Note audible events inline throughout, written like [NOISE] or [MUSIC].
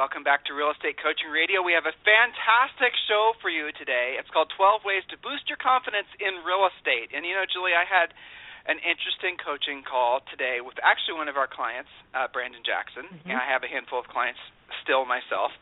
Welcome back to Real Estate Coaching Radio. We have a fantastic show for you today. It's called 12 Ways to Boost Your Confidence in Real Estate. And you know, Julie, I had an interesting coaching call today with actually one of our clients, uh, Brandon Jackson, mm-hmm. and I have a handful of clients still myself.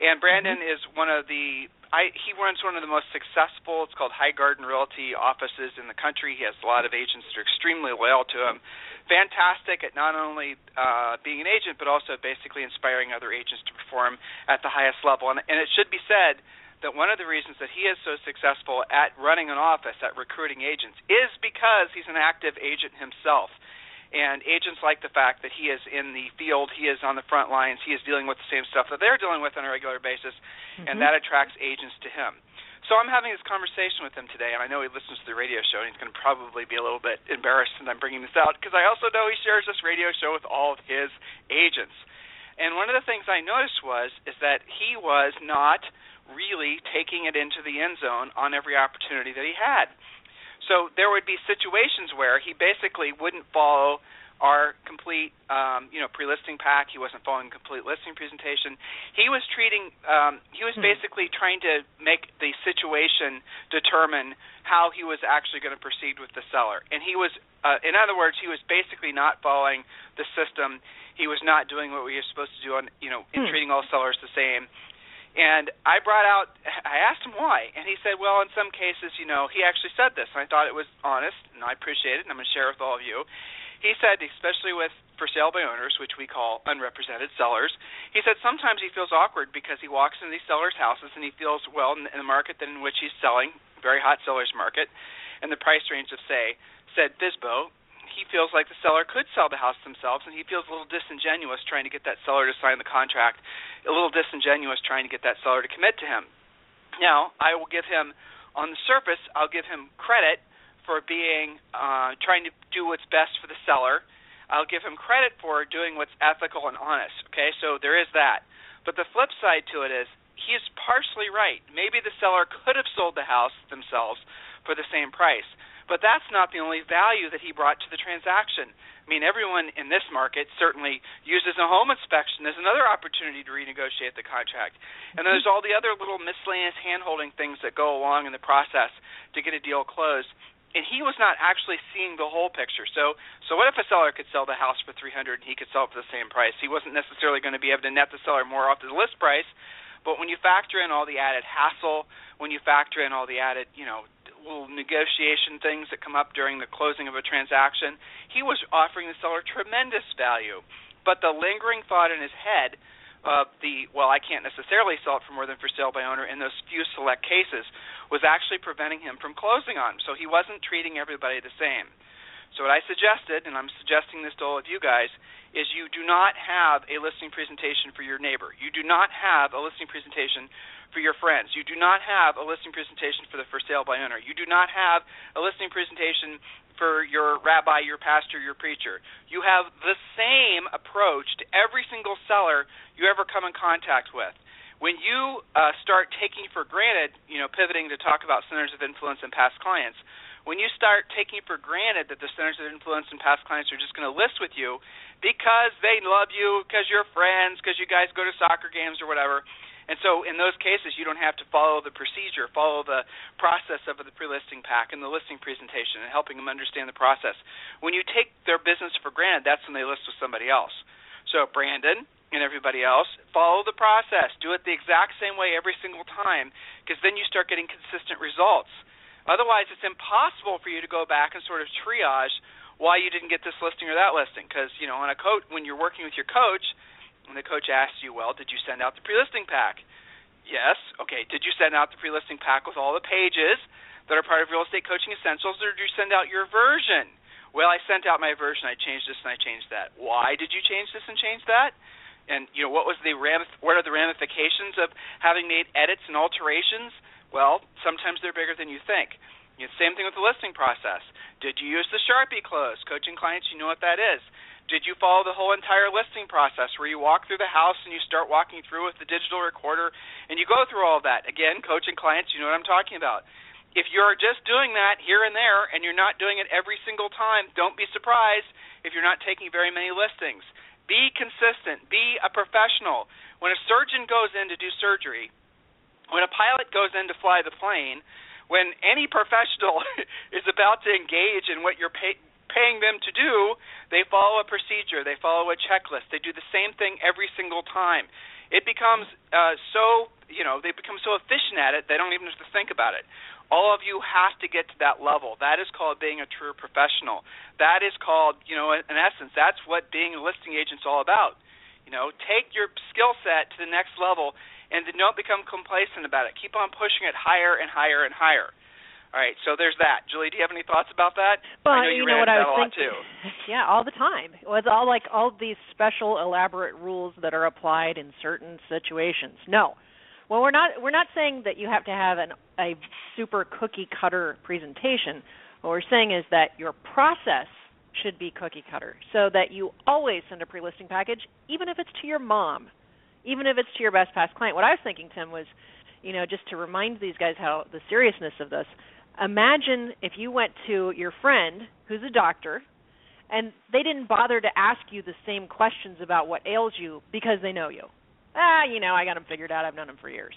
And Brandon mm-hmm. is one of the I he runs one of the most successful. It's called High Garden Realty offices in the country. He has a lot of agents that are extremely loyal to him. Fantastic at not only uh, being an agent, but also basically inspiring other agents to perform at the highest level. And, and it should be said that one of the reasons that he is so successful at running an office, at recruiting agents, is because he's an active agent himself. And agents like the fact that he is in the field, he is on the front lines, he is dealing with the same stuff that they're dealing with on a regular basis, mm-hmm. and that attracts agents to him. So I'm having this conversation with him today, and I know he listens to the radio show, and he's going to probably be a little bit embarrassed that I'm bringing this out because I also know he shares this radio show with all of his agents. And one of the things I noticed was is that he was not really taking it into the end zone on every opportunity that he had. So there would be situations where he basically wouldn't follow our complete um, you know pre-listing pack. He wasn't following complete listing presentation. He was treating um, he was hmm. basically trying to make the situation determine how he was actually going to proceed with the seller. And he was uh, in other words, he was basically not following the system. He was not doing what we were supposed to do on you know in hmm. treating all sellers the same. And I brought out, [LAUGHS] I asked him why, and he said, well, in some cases, you know, he actually said this, and I thought it was honest, and I appreciate it, and I'm going to share it with all of you. He said, especially with for sale by owners, which we call unrepresented sellers, he said sometimes he feels awkward because he walks into these sellers' houses and he feels, well, in the market in which he's selling, very hot seller's market, and the price range of, say, said FSBO, he feels like the seller could sell the house themselves, and he feels a little disingenuous trying to get that seller to sign the contract, a little disingenuous trying to get that seller to commit to him. Now, I will give him, on the surface, I'll give him credit for being uh, trying to do what's best for the seller. I'll give him credit for doing what's ethical and honest. Okay, so there is that. But the flip side to it is he's partially right. Maybe the seller could have sold the house themselves for the same price. But that's not the only value that he brought to the transaction. I mean, everyone in this market certainly uses a home inspection as another opportunity to renegotiate the contract. And then there's all the other little miscellaneous handholding things that go along in the process to get a deal closed. And he was not actually seeing the whole picture. So, so what if a seller could sell the house for 300 and he could sell it for the same price? He wasn't necessarily going to be able to net the seller more off the list price, but when you factor in all the added hassle, when you factor in all the added, you know, little negotiation things that come up during the closing of a transaction, he was offering the seller tremendous value. But the lingering thought in his head of the well, I can't necessarily sell it for more than for sale by owner in those few select cases was actually preventing him from closing on. So he wasn't treating everybody the same. So what I suggested, and I'm suggesting this to all of you guys, is you do not have a listing presentation for your neighbor. You do not have a listing presentation for your friends. You do not have a listing presentation for the for sale by owner. You do not have a listing presentation for your rabbi, your pastor, your preacher. You have the same approach to every single seller you ever come in contact with. When you uh, start taking for granted, you know, pivoting to talk about centers of influence and past clients, when you start taking for granted that the centers of influence and past clients are just going to list with you because they love you, because you're friends, because you guys go to soccer games or whatever, and so in those cases, you don't have to follow the procedure, follow the process of the pre-listing pack and the listing presentation and helping them understand the process. When you take their business for granted, that's when they list with somebody else. So Brandon and everybody else, follow the process. Do it the exact same way every single time because then you start getting consistent results. Otherwise, it's impossible for you to go back and sort of triage why you didn't get this listing or that listing because, you know, on a coach when you're working with your coach, and the coach asks you, well, did you send out the pre-listing pack? Yes. Okay. Did you send out the pre-listing pack with all the pages that are part of Real Estate Coaching Essentials, or did you send out your version? Well, I sent out my version. I changed this and I changed that. Why did you change this and change that? and you know what was the ram what are the ramifications of having made edits and alterations? Well, sometimes they're bigger than you think. You know, same thing with the listing process. Did you use the Sharpie close? Coaching clients, you know what that is. Did you follow the whole entire listing process where you walk through the house and you start walking through with the digital recorder and you go through all that? Again, coaching clients, you know what I'm talking about. If you're just doing that here and there and you're not doing it every single time, don't be surprised if you're not taking very many listings. Be consistent, be a professional. When a surgeon goes in to do surgery, when a pilot goes in to fly the plane, when any professional [LAUGHS] is about to engage in what you're pay, paying them to do, they follow a procedure, they follow a checklist, they do the same thing every single time. It becomes uh, so, you know, they become so efficient at it, they don't even have to think about it. All of you have to get to that level. That is called being a true professional. That is called, you know, in essence, that's what being a listing agent's all about. You know, take your skill set to the next level and don't become complacent about it. Keep on pushing it higher and higher and higher. All right, so there's that. Julie, do you have any thoughts about that? Well, I know you, you, know what I was thinking. [LAUGHS] Yeah, all the time. It's all like all these special elaborate rules that are applied in certain situations. No. Well, we're not we're not saying that you have to have an a super cookie cutter presentation. What we're saying is that your process should be cookie cutter so that you always send a pre-listing package even if it's to your mom, even if it's to your best past client. What I was thinking Tim was, you know, just to remind these guys how the seriousness of this imagine if you went to your friend who's a doctor and they didn't bother to ask you the same questions about what ails you because they know you. Ah, you know, I got them figured out. I've known them for years.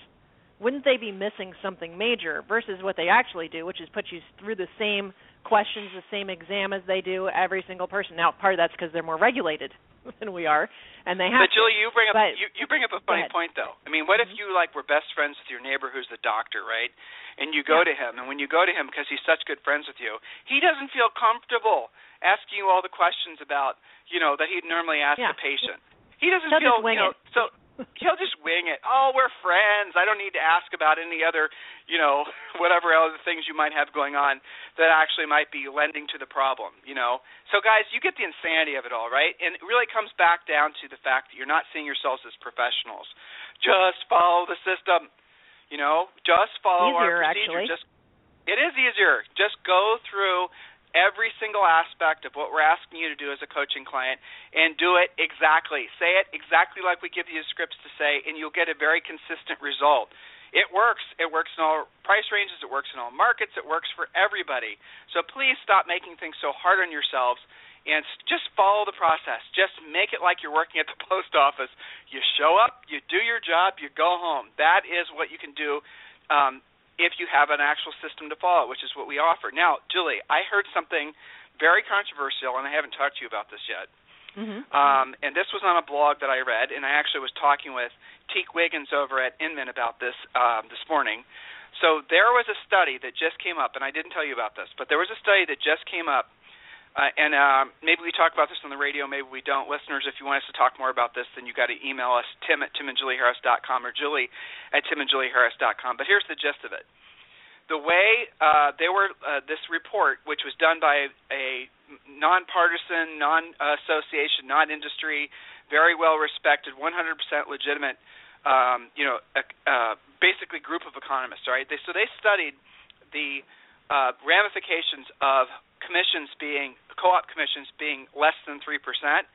Wouldn't they be missing something major versus what they actually do, which is put you through the same questions, the same exam as they do every single person? Now, part of that's because they're more regulated [LAUGHS] than we are, and they have. But Julie, you bring up but, you, you bring up a funny point though. I mean, what if mm-hmm. you like were best friends with your neighbor who's the doctor, right? And you go yeah. to him, and when you go to him because he's such good friends with you, he doesn't feel comfortable asking you all the questions about you know that he'd normally ask yeah. a patient. He doesn't He'll feel you know it. so [LAUGHS] he'll just wing it. Oh, we're friends. I don't need to ask about any other, you know, [LAUGHS] whatever other things you might have going on that actually might be lending to the problem, you know. So guys, you get the insanity of it all, right? And it really comes back down to the fact that you're not seeing yourselves as professionals. Just follow the system. You know, just follow easier, our procedure. Actually. Just it is easier. Just go through every single aspect of what we're asking you to do as a coaching client and do it exactly. Say it exactly like we give you scripts to say, and you'll get a very consistent result. It works. It works in all price ranges. It works in all markets. It works for everybody. So please stop making things so hard on yourselves and just follow the process. Just make it like you're working at the [LAUGHS] post office. You show up, you do your job, you go home. That is what you can do um, if you have an actual system to follow, which is what we offer. Now, Julie, I heard something very controversial, and I haven't talked to you about this yet. Mm-hmm. Um, and this was on a blog that I read, and I actually was talking with Teke Wiggins over at Inman about this um, this morning. So there was a study that just came up, and I didn't tell you about this, but there was a study that just came up uh, and uh, maybe we talk about this on the radio, maybe we don't. Listeners, if you want us to talk more about this, then you got to email us, tim at timandjulieharris.com or julie at timandjulieharris.com. But here's the gist of it. The way uh, they were, uh, this report, which was done by a nonpartisan, non-association, non-industry, very well-respected, 100% legitimate, um, you know, uh, basically group of economists. Right? They, so they studied the uh, ramifications of commissions being co-op commissions being less than three percent,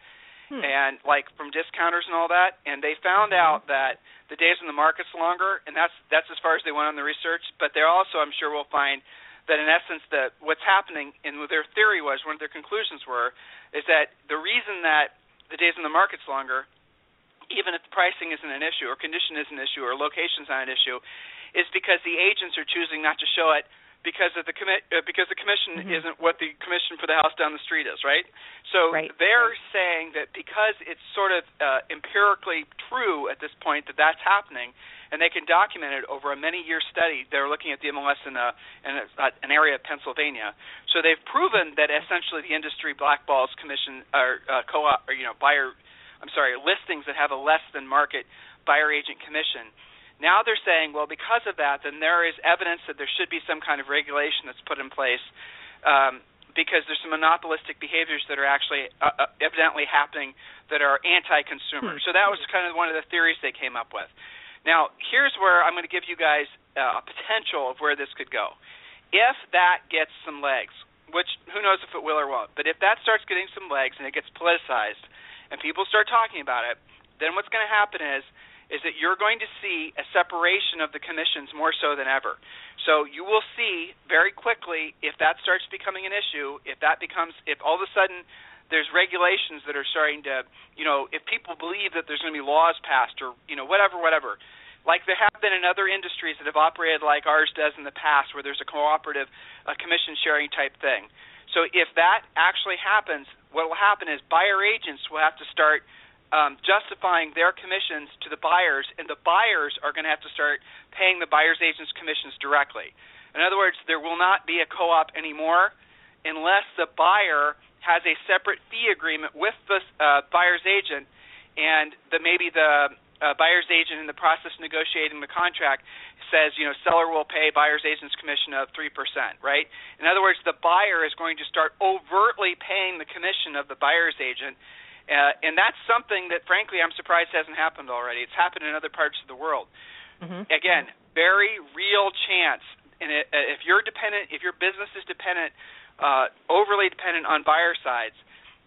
hmm. and like from discounters and all that. And they found mm-hmm. out that the days when the market's longer, and that's that's as far as they went on the research. But they're also, I'm sure, will find that in essence that what's happening and what their theory was, one of their conclusions were, is that the reason that the days when the market's longer, even if the pricing isn't an issue or condition isn't an issue or location's not an issue, is because the agents are choosing not to show it because of the commi- uh, because the commission mm-hmm. isn't what the commission for the house down the street is, right? So right. they're saying that because it's sort of uh, empirically true at this point that that's happening, and they can document it over a many-year study. They're looking at the MLS in, a, in a, uh, an area of Pennsylvania. So they've proven that essentially the industry blackballs commission or uh, co-op or you know buyer, I'm sorry, listings that have a less than market buyer agent commission now they're saying, well, because of that, then there is evidence that there should be some kind of regulation that's put in place um, because there's some monopolistic behaviors that are actually uh, uh, evidently happening that are anti-consumer. Hmm. So that was kind of one of the theories they came up with. Now, here's where I'm going to give you guys uh, a potential of where this could go. If that gets some legs, which who knows if it will or won't, but if that starts getting some legs and it gets politicized and people start talking about it, then what's going to happen is is that you're going to see a separation of the commissions more so than ever. So you will see very quickly if that starts becoming an issue, if that becomes if all of a sudden there's regulations that are starting to, you know, if people believe that there's going to be laws passed or, you know, whatever, whatever. Like there have been in other industries that have operated like ours does in the past, where there's a cooperative a commission sharing type thing. So if that actually happens, what will happen is buyer agents will have to start um, justifying their commissions to the buyers, and the buyers are going to have to start paying the buyers agents commissions directly. In other words, there will not be a co-op anymore unless the buyer has a separate fee agreement with the uh, buyer's agent, and the maybe the uh, buyer's agent in the process of negotiating the contract says, you know, seller will pay buyer's agent's commission of 3%, right? In other words, the buyer is going to start overtly paying the commission of the buyer's agent. Uh, and that's something that, frankly, I'm surprised hasn't happened already. It's happened in other parts of the world. Mm-hmm. Again, very real chance. And it, uh, if you're dependent, if your business is dependent uh, overly dependent on buyer sides.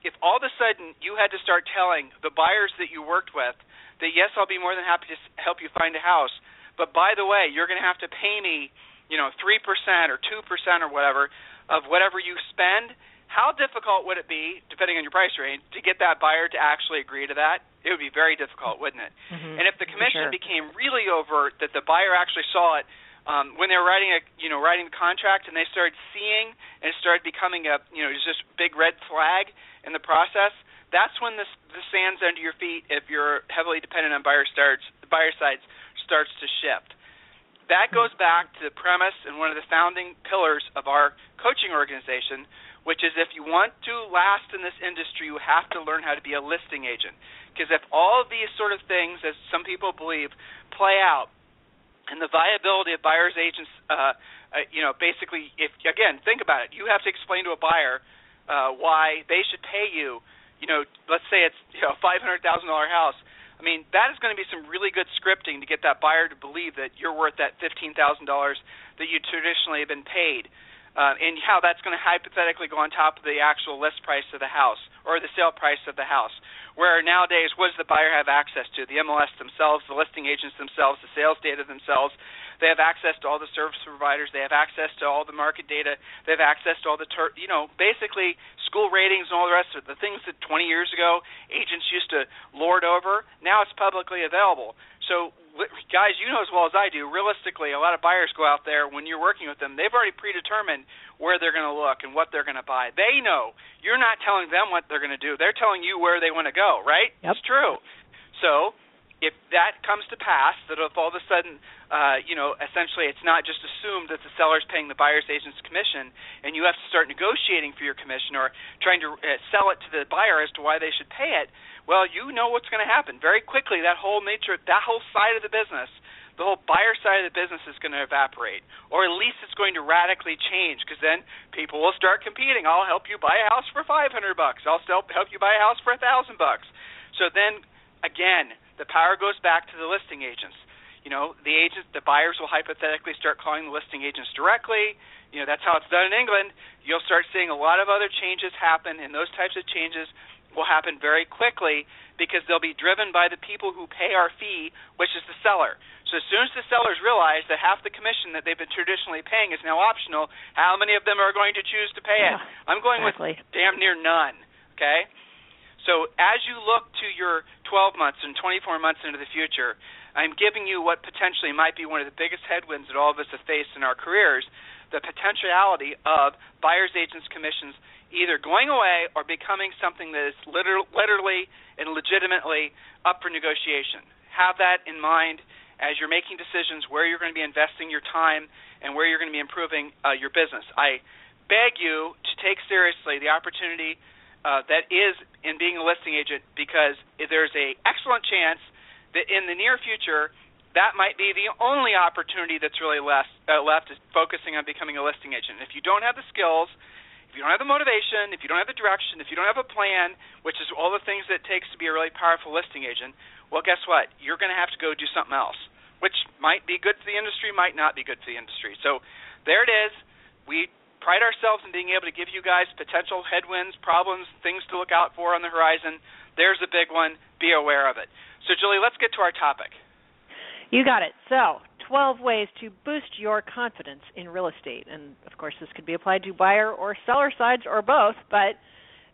If all of a sudden you had to start telling the buyers that you worked with that yes, I'll be more than happy to help you find a house, but by the way, you're going to have to pay me, you know, three percent or two percent or whatever of whatever you spend. How difficult would it be, depending on your price range, to get that buyer to actually agree to that? It would be very difficult, wouldn't it? Mm-hmm. And if the commission sure. became really overt, that the buyer actually saw it um, when they were writing a you know writing the contract and they started seeing and it started becoming a you know just big red flag in the process that's when this the sands under your feet if you're heavily dependent on buyer starts the buyer sides starts to shift that goes back to the premise and one of the founding pillars of our coaching organization which is if you want to last in this industry you have to learn how to be a listing agent. Because if all of these sort of things as some people believe play out and the viability of buyers agents uh, uh, you know basically if again think about it. You have to explain to a buyer uh, why they should pay you you know let's say it's you know a five hundred thousand dollar house. I mean that is going to be some really good scripting to get that buyer to believe that you're worth that fifteen thousand dollars that you traditionally have been paid Uh, and how that's going to hypothetically go on top of the actual list price of the house or the sale price of the house. Where nowadays, what does the buyer have access to? The MLS themselves, the listing agents themselves, the sales data themselves. They have access to all the service providers. They have access to all the market data. They have access to all the, ter- you know, basically school ratings and all the rest of. The things that 20 years ago agents used to lord over, now it's publicly available. So guys, you know as well as I do, realistically, a lot of buyers go out there when you're working with them, they've already predetermined where they're going to look and what they're going to buy. They know. You're not telling them what they're going to do. They're telling you where they want to go, right? Yep. It's true. So, if that comes to pass, that if all of a sudden, uh, you know, essentially it's not just assumed that the seller's paying the buyer's agent's commission, and you have to start negotiating for your commission or trying to uh, sell it to the buyer as to why they should pay it, well, you know what's going to happen very quickly. That whole nature, that whole side of the business, the whole buyer side of the business is going to evaporate, or at least it's going to radically change. Because then people will start competing. I'll help you buy a house for five hundred bucks. I'll help you buy a house for a thousand bucks. So then, again, the power goes back to the listing agents. You know, the agents, the buyers will hypothetically start calling the listing agents directly. You know, that's how it's done in England. You'll start seeing a lot of other changes happen, and those types of changes will happen very quickly because they'll be driven by the people who pay our fee, which is the seller. So as soon as the sellers realize that half the commission that they've been traditionally paying is now optional, how many of them are going to choose to pay yeah, it? [LAUGHS] I'm going exactly. with damn near none. Okay? So as you look to your 12 months and 24 months into the future, I'm giving you what potentially might be one of the biggest headwinds that all of us have faced in our careers, the potentiality of buyers agents commissions either going away or becoming something that is literally and legitimately up for negotiation. Have that in mind as you're making decisions where you're going to be investing your time and where you're going to be improving uh, your business. I beg you to take seriously the opportunity uh, that is in being a listing agent because there's a excellent chance that in the near future that might be the only opportunity that's really left, uh, left is focusing on becoming a listing agent. If you don't have the skills if you don't have the motivation, if you don't have the direction, if you don't have a plan, which is all the things that it takes to be a really powerful listing agent, well, guess what? You're going to have to go do something else, which might be good for the industry, might not be good for the industry. So there it is. We pride ourselves in being able to give you guys potential headwinds, problems, things to look out for on the horizon. There's a big one. Be aware of it. So, Julie, let's get to our topic. You got it. So, 12 ways to boost your confidence in real estate. And of course, this could be applied to buyer or seller sides or both, but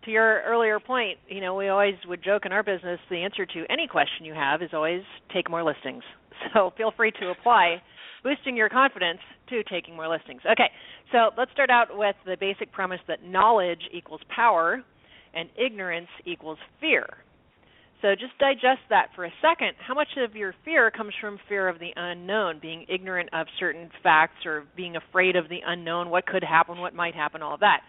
to your earlier point, you know, we always would joke in our business the answer to any question you have is always take more listings. [LAUGHS] So, feel free to apply boosting your confidence to taking more listings. Okay. So, let's start out with the basic premise that knowledge equals power and ignorance equals fear. So just digest that for a second. How much of your fear comes from fear of the unknown, being ignorant of certain facts or being afraid of the unknown, what could happen, what might happen, all of that.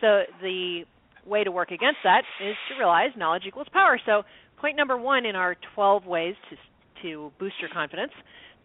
So the way to work against that is to realize knowledge equals power. So point number one in our 12 ways to to boost your confidence.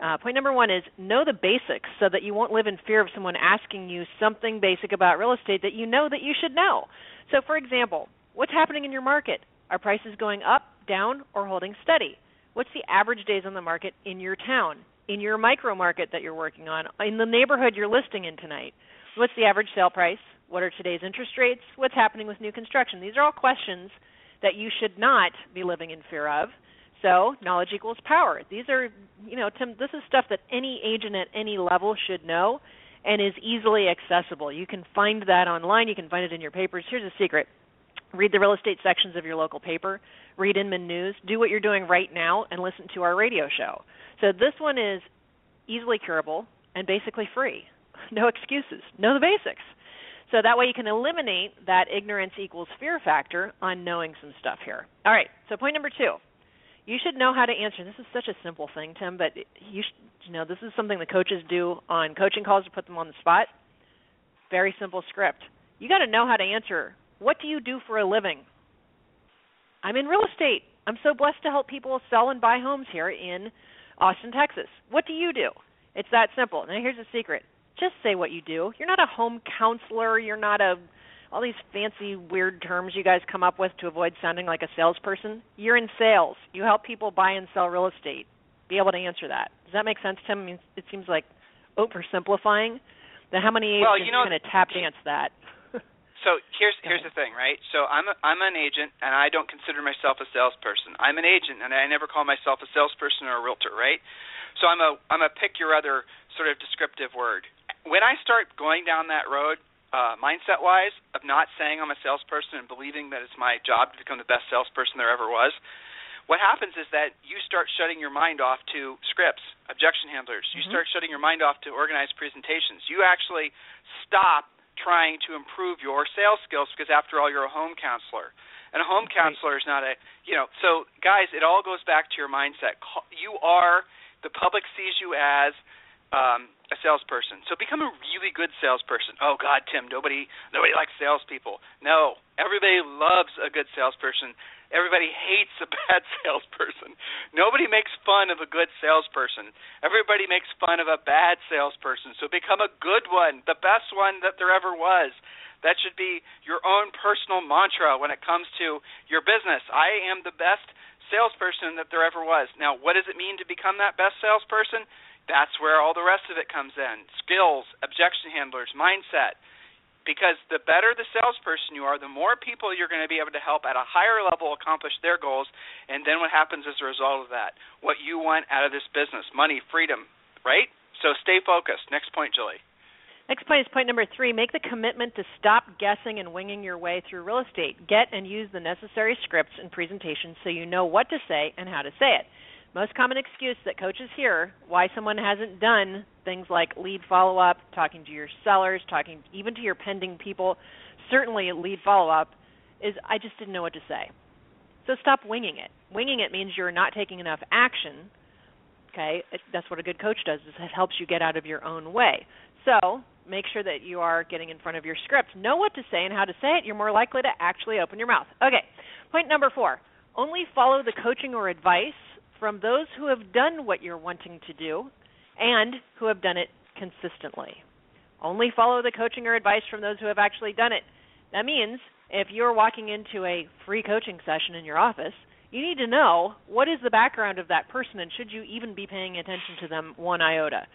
Uh, point number one is know the basics so that you won't live in fear of someone asking you something basic about real estate that you know that you should know. So, for example, what's happening in your market? Are prices going up, down, or holding steady? What's the average days on the market in your town, in your micro market that you're working on, in the neighborhood you're listing in tonight? What's the average sale price? What are today's interest rates? What's happening with new construction? These are all questions that you should not be living in fear of. So, knowledge equals power. These are, you know, Tim, this is stuff that any agent at any level should know and is easily accessible. You can find that online, you can find it in your papers. Here's a secret read the real estate sections of your local paper, read Inman News, do what you're doing right now, and listen to our radio show. So this one is easily curable and basically free. [LAUGHS] No excuses. Know the basics. So that way you can eliminate that ignorance equals fear factor on knowing some stuff here. All right. So point number two, you should know how to answer. This is such a simple thing, Tim, but you should, you know this is something the coaches do on coaching calls to put them on the spot. Very simple script. You got to know how to answer what do you do for a living? I'm in real estate. I'm so blessed to help people sell and buy homes here in Austin, Texas. What do you do? It's that simple. Now here's a secret. Just say what you do. You're not a home counselor, you're not a all these fancy weird terms you guys come up with to avoid sounding like a salesperson. You're in sales. You help people buy and sell real estate. Be able to answer that. Does that make sense, Tim? I mean, it seems like oversimplifying. Then how many well, agents you know, kind of tap dance that? [LAUGHS] So here's here's the thing, right? So I'm a, I'm an agent, and I don't consider myself a salesperson. I'm an agent, and I never call myself a salesperson or a realtor, right? So I'm a I'm a pick your other sort of descriptive word. When I start going down that road, uh, mindset wise, of not saying I'm a salesperson and believing that it's my job to become the best salesperson there ever was, what happens is that you start shutting your mind off to scripts, objection handlers. You mm-hmm. start shutting your mind off to organized presentations. You actually stop trying to improve your sales skills because after all you're a home counselor and a home counselor is not a you know so guys it all goes back to your mindset you are the public sees you as um a salesperson so become a really good salesperson oh god tim nobody nobody likes salespeople no everybody loves a good salesperson Everybody hates a [LAUGHS] bad salesperson. Nobody makes fun of a good salesperson. Everybody makes fun of a bad salesperson. So become a good one, the best one that there ever was. That should be your own personal mantra when it comes to your business. I am the best salesperson that there ever was. Now, what does it mean to become that best salesperson? That's where all the rest of it comes in skills, objection handlers, mindset because the better the salesperson you are, the more people you're going to be able to help at a higher level accomplish their goals. And then what happens as a result of that? What you want out of this business money, freedom, right? So stay focused. Next point, Julie. Next point is point number three make the commitment to stop guessing and winging your way through real estate. Get and use the necessary scripts and presentations so you know what to say and how to say it most common excuse that coaches hear why someone hasn't done things like lead follow up, talking to your sellers, talking even to your pending people, certainly lead follow up, is I just didn't know what to say. So stop winging it. Winging it means you're not taking enough action. Okay, that's what a good coach does. Is it helps you get out of your own way. So make sure that you are getting in front of your script. Know what to say and how to say it. You're more likely to actually open your mouth. Okay, point number four. Only follow the coaching or advice from those who have done what you're wanting to do and who have done it consistently. Only follow the coaching or advice from those who have actually done it. That means if you're walking into a free coaching session in your office, you need to know what is the background of that person and should you even be paying attention to them one iota.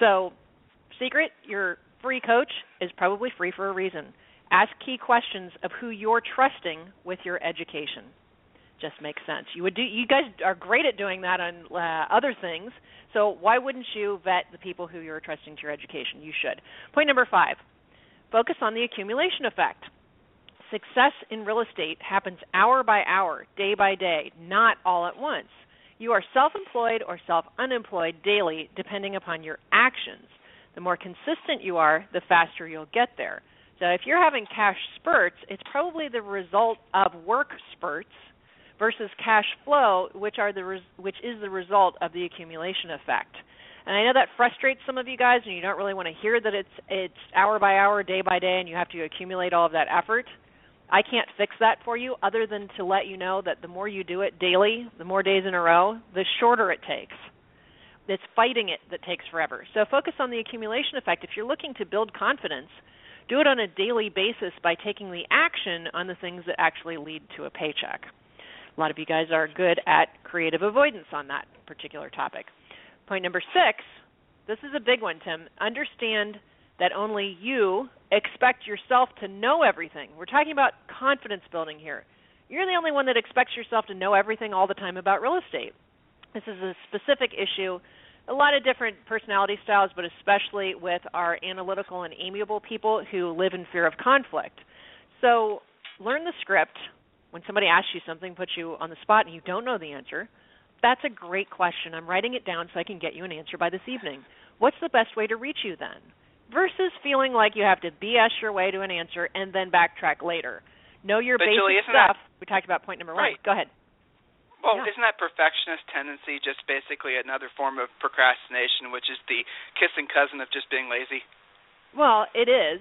So, secret, your free coach is probably free for a reason. Ask key questions of who you're trusting with your education. Just makes sense. You would do. You guys are great at doing that on uh, other things. So why wouldn't you vet the people who you're trusting to your education? You should. Point number five: focus on the accumulation effect. Success in real estate happens hour by hour, day by day, not all at once. You are self employed or self unemployed daily, depending upon your actions. The more consistent you are, the faster you'll get there. So if you're having cash spurts, it's probably the result of work spurts versus cash flow, which are the res- which is the result of the accumulation effect. And I know that frustrates some of you guys, and you don't really want to hear that it's it's hour by hour, day by day, and you have to accumulate all of that effort. I can't fix that for you, other than to let you know that the more you do it daily, the more days in a row, the shorter it takes. It's fighting it that takes forever. So focus on the accumulation effect. If you're looking to build confidence, do it on a daily basis by taking the action on the things that actually lead to a paycheck. A lot of you guys are good at creative avoidance on that particular topic. Point number six this is a big one, Tim. Understand that only you expect yourself to know everything. We're talking about confidence building here. You're the only one that expects yourself to know everything all the time about real estate. This is a specific issue. A lot of different personality styles, but especially with our analytical and amiable people who live in fear of conflict. So learn the script, when somebody asks you something, puts you on the spot, and you don't know the answer, that's a great question. I'm writing it down so I can get you an answer by this evening. What's the best way to reach you then? Versus feeling like you have to BS your way to an answer and then backtrack later. Know your but basic Julie, stuff. That, we talked about point number right. one. Go ahead. Well, yeah. isn't that perfectionist tendency just basically another form of procrastination, which is the kissing cousin of just being lazy? Well, it is,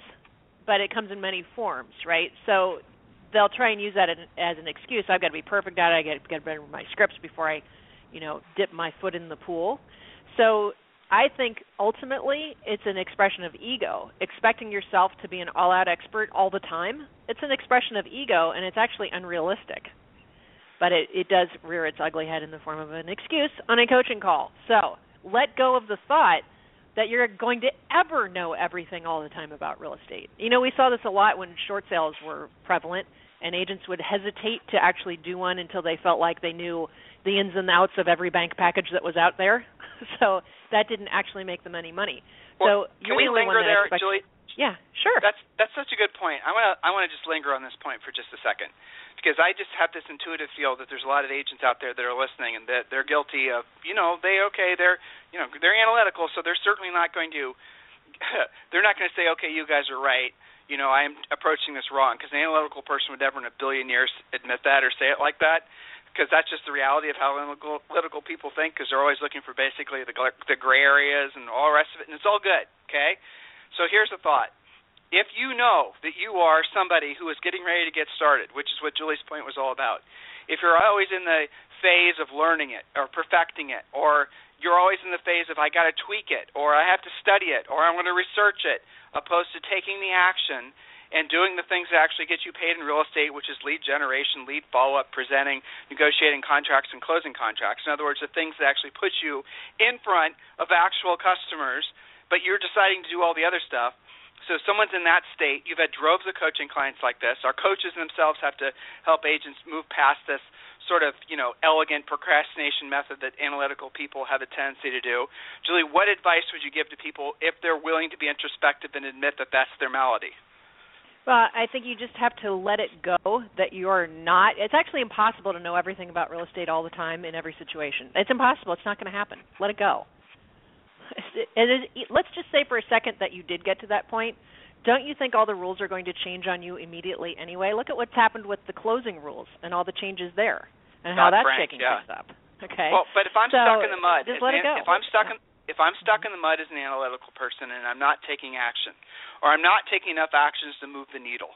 but it comes in many forms, right? So they'll try and use that as an excuse. I've got to be perfect at it. I got to get better with my scripts before I, you know, dip my foot in the pool. So I think ultimately it's an expression of ego. Expecting yourself to be an all-out expert all the time, it's an expression of ego, and it's actually unrealistic. But it, it does rear its ugly head in the form of an excuse on a coaching call. So let go of the thought that you're going to ever know everything all the time about real estate. You know, we saw this a lot when short sales were prevalent and agents would hesitate to actually do one until they felt like they knew the ins and outs of every bank package that was out there. [LAUGHS] so that didn't actually make them any money. Well, so can we the linger there, expects- Julie? Yeah, sure. That's that's such a good point. I want to I want to just linger on this point for just a second because I just have this intuitive feel that there's a lot of agents out there that are listening and that they're guilty of you know they okay they're you know they're analytical so they're certainly not going to [LAUGHS] they're not going to say okay you guys are right you know I'm approaching this wrong because an analytical person would never in a billion years admit that or say it like that because that's just the reality of how analytical people think because they're always looking for basically the the gray areas and all the rest of it and it's all good okay so here's a thought. If you know that you are somebody who is getting ready to get started, which is what Julie's point was all about, if you're always in the phase of learning it or perfecting it, or you're always in the phase of I got to tweak it, or I have to study it, or I'm going to research it, opposed to taking the action and doing the things that actually get you paid in real estate, which is lead generation, lead follow up, presenting, negotiating contracts, and closing contracts. In other words, the things that actually put you in front of actual customers but you're deciding to do all the other stuff. So someone's in that state. You've had droves of coaching clients like this. Our coaches themselves have to help agents move past this sort of, you know, elegant procrastination method that analytical people have a tendency to do. Julie, what advice would you give to people if they're willing to be introspective and admit that that's their malady? Well, I think you just have to let it go that you're not. It's actually impossible to know everything about real estate all the time in every situation. It's impossible. It's not going to happen. Let it go. [LAUGHS] let's just say for a second that you did get to that point. Don't you think all the rules are going to change on you immediately anyway? Look at what's happened with the closing rules and all the changes there, and how that's Frank, shaking yeah. things up. Okay. Well, but if I'm so stuck in the mud, just let it go. if I'm stuck in if I'm stuck in the mud as an analytical person and I'm not taking action, or I'm not taking enough actions to move the needle,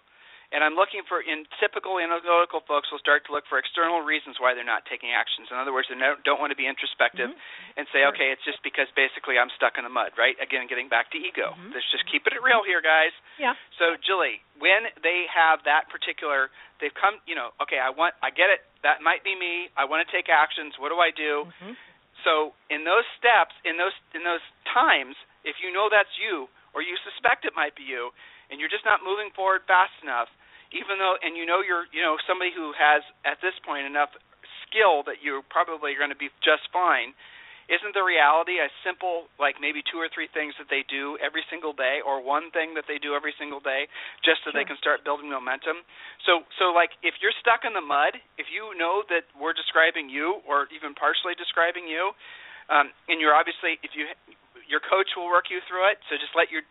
and I'm looking for in typical analytical folks will start to look for external reasons why they're not taking actions. In other words, they don't want to be introspective mm-hmm. and say, sure. okay, it's just because basically I'm stuck in the mud, right? Again, getting back to ego. Mm-hmm. Let's just keep it real here, guys. Yeah. So, Julie, when they have that particular, they've come, you know, okay, I want, I get it. That might be me. I want to take actions. What do I do? Mm-hmm. So, in those steps, in those in those times, if you know that's you or you suspect it might be you, and you're just not moving forward fast enough, even though and you know you're you know somebody who has at this point enough skill that you're probably going to be just fine isn't the reality a simple like maybe two or three things that they do every single day or one thing that they do every single day just so sure. they can start building momentum so so like if you're stuck in the mud if you know that we're describing you or even partially describing you um, and you're obviously if you your coach will work you through it so just let your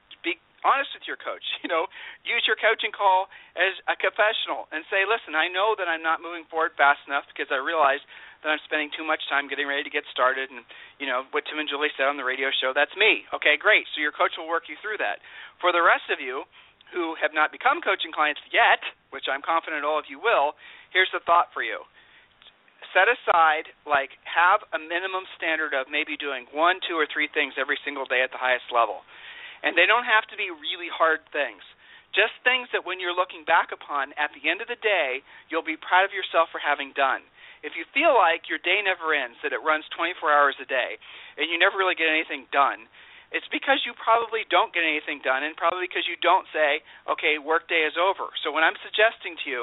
honest with your coach. [LAUGHS] You know, use your coaching call as a confessional and say, "Listen, I know that I'm not moving forward fast enough because I realize that I'm spending too much time getting ready to get started." And you know what Tim and Julie said on the radio show. That's me. Okay, great. So your coach will work you through that. For the rest of you who have not become coaching clients yet, which I'm confident all of you will, here's the thought for you set aside like have a minimum standard of maybe doing one two or three things every single day at the highest level and they don't have to be really hard things. Just things that when you're looking back upon at the end of the day, you'll be proud of yourself for having done. If you feel like your day never ends, that it runs 24 hours a day, and you never really get anything done, it's because you probably don't get anything done, and probably because you don't say, "Okay, workday is over." So what I'm suggesting to you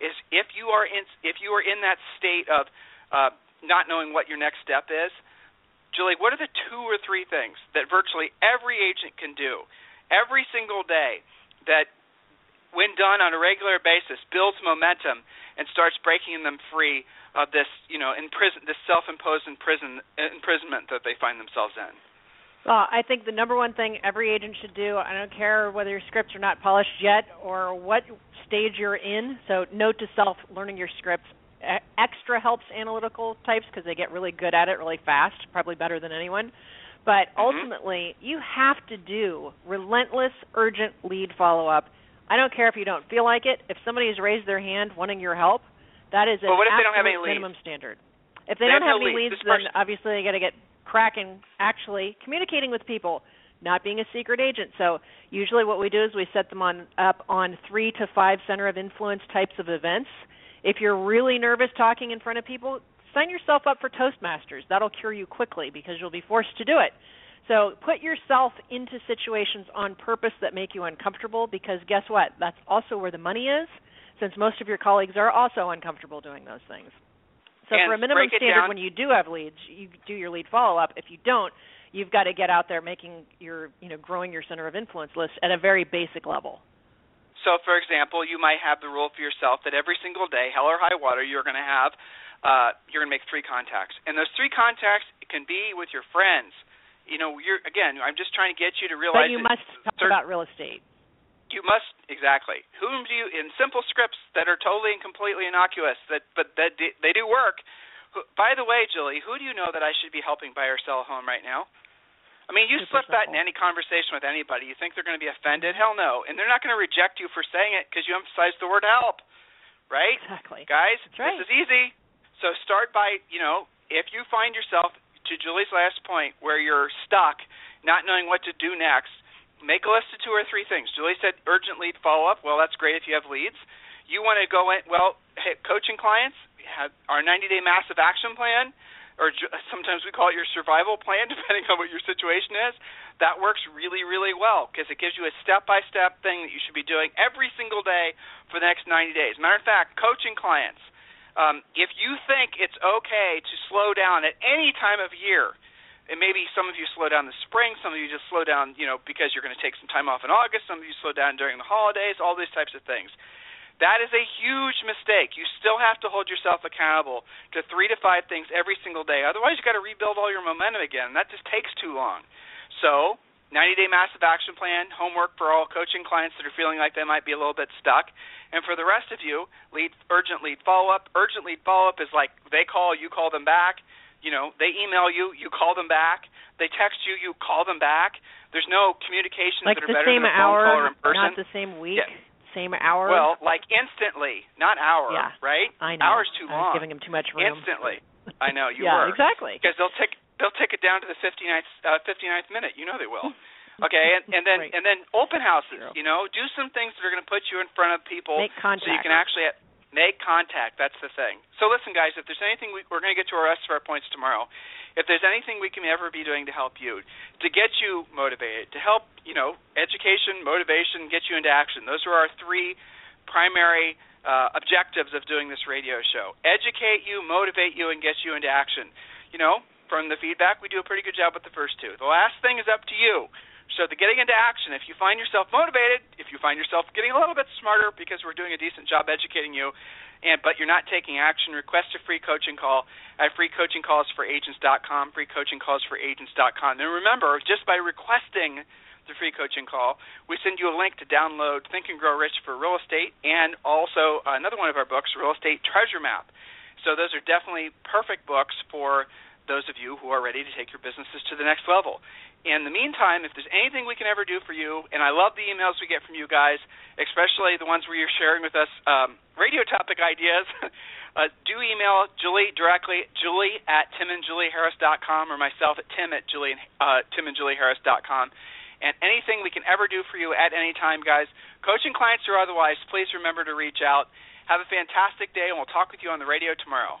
is, if you are in if you are in that state of uh, not knowing what your next step is, Julie, what are the two or three things that virtually every agent can do every single day that, when done on a regular basis, builds momentum and starts breaking them free of this, you know, imprison, this self-imposed imprison, imprisonment that they find themselves in? Well, I think the number one thing every agent should do, I don't care whether your scripts are not polished yet or what stage you're in. So, note to self: learning your scripts extra helps analytical types because they get really good at it really fast, probably better than anyone. But mm-hmm. ultimately, you have to do relentless, urgent lead follow up. I don't care if you don't feel like it. If somebody has raised their hand wanting your help, that is an well, what if they don't have any minimum leads? standard. If they, they don't have, no any leads, leads, then obviously they got to get cracking. Actually, communicating with people, not being a secret agent. So usually, what we do is we set them on up on three to five center of influence types of events if you're really nervous talking in front of people, sign yourself up for Toastmasters. That'll cure you quickly because you'll be forced to do it. So put yourself into situations on purpose that make you uncomfortable because guess what? That's also where the money is, since most of your colleagues are also uncomfortable doing those things. So and for a minimum standard, down. when you do have leads, you do your lead follow up. If you don't, you've got to get out there making your you know growing your center of influence list at a very basic level. So, for example, you might have the rule for yourself that every single day, hell or high water, you're going to have uh, you're going to make three contacts, and those three contacts can be with your friends. You know, you're again. I'm just trying to get you to realize. But you must talk certain, about real estate. You must exactly. Whom do you in simple scripts that are totally and completely innocuous that but that they do work. By the way, Julie, who do you know that I should be helping buy or sell a home right now? I mean, you slip that in any conversation with anybody. You think they're going to be offended? Hell no. And they're not going to reject you for saying it because you emphasize the word help, right? Exactly. Guys, right. this is easy. So start by, you know, if you find yourself, to Julie's last point, where you're stuck, not knowing what to do next, make a list of two or three things. Julie said urgent lead follow up. Well, that's great if you have leads. You want to go in, well, hey, coaching clients, have our 90 day massive action plan or sometimes we call it your survival plan, [LAUGHS] depending on what your situation is. That works really, really well because it gives you a step-by-step thing that you should be doing every single day for the next 90 days. Matter of fact, coaching clients, um, if you think it's okay to slow down at any time of year, and maybe some of you slow down the spring, some of you just slow down, you know, because you're going to take some time off in August, some of you slow down during the holidays, all these types of things. That is a huge mistake. You still have to hold yourself accountable to three to five things every single day. Otherwise, you've got to rebuild all your momentum again. That just takes too long. So, 90 day massive action plan, homework for all coaching clients that are feeling like they might be a little bit stuck. And for the rest of you, lead urgent lead follow up. Urgent lead follow up is like they call, you call them back. You know, they email you, you call them back. They text you, you call them back. There's no communications like that are the better same than a hour, phone call or in person. Not the same week. Yeah same hour. Well, like instantly, not hour, yeah, right? I know. Hour's too long. giving him too much room. Instantly. [LAUGHS] I know you yeah, were. exactly. Because they'll take they'll take it down to the 59th uh, 59th minute. You know they will. [LAUGHS] Okay, and, and then right. and then open houses. You know, do some things that are going to put you in front of people, Make contact. so you can actually make contact. That's the thing. So listen, guys, if there's anything we, we're going to get to our rest of our points tomorrow. If there's anything we can ever be doing to help you, to get you motivated, to help you know education, motivation, get you into action. Those are our three primary uh, objectives of doing this radio show: educate you, motivate you, and get you into action. You know, from the feedback, we do a pretty good job with the first two. The last thing is up to you. So the getting into action, if you find yourself motivated, if you find yourself getting a little bit smarter because we're doing a decent job educating you, and but you're not taking action, request a free coaching call at freecoachingcallsforagents.com, freecoachingcallsforagents.com. And remember, just by requesting the free coaching call, we send you a link to download Think and Grow Rich for real estate and also another one of our books, Real Estate Treasure Map. So those are definitely perfect books for those of you who are ready to take your businesses to the next level. In the meantime, if there's anything we can ever do for you, and I love the emails we get from you guys, especially the ones where you're sharing with us um, radio topic ideas, [LAUGHS] uh, do email Julie directly, Julie at timandjulieharris.com or myself at tim at Julie, uh, timandjulieharris.com. And anything we can ever do for you at any time, guys, coaching clients or otherwise, please remember to reach out. Have a fantastic day, and we'll talk with you on the radio tomorrow.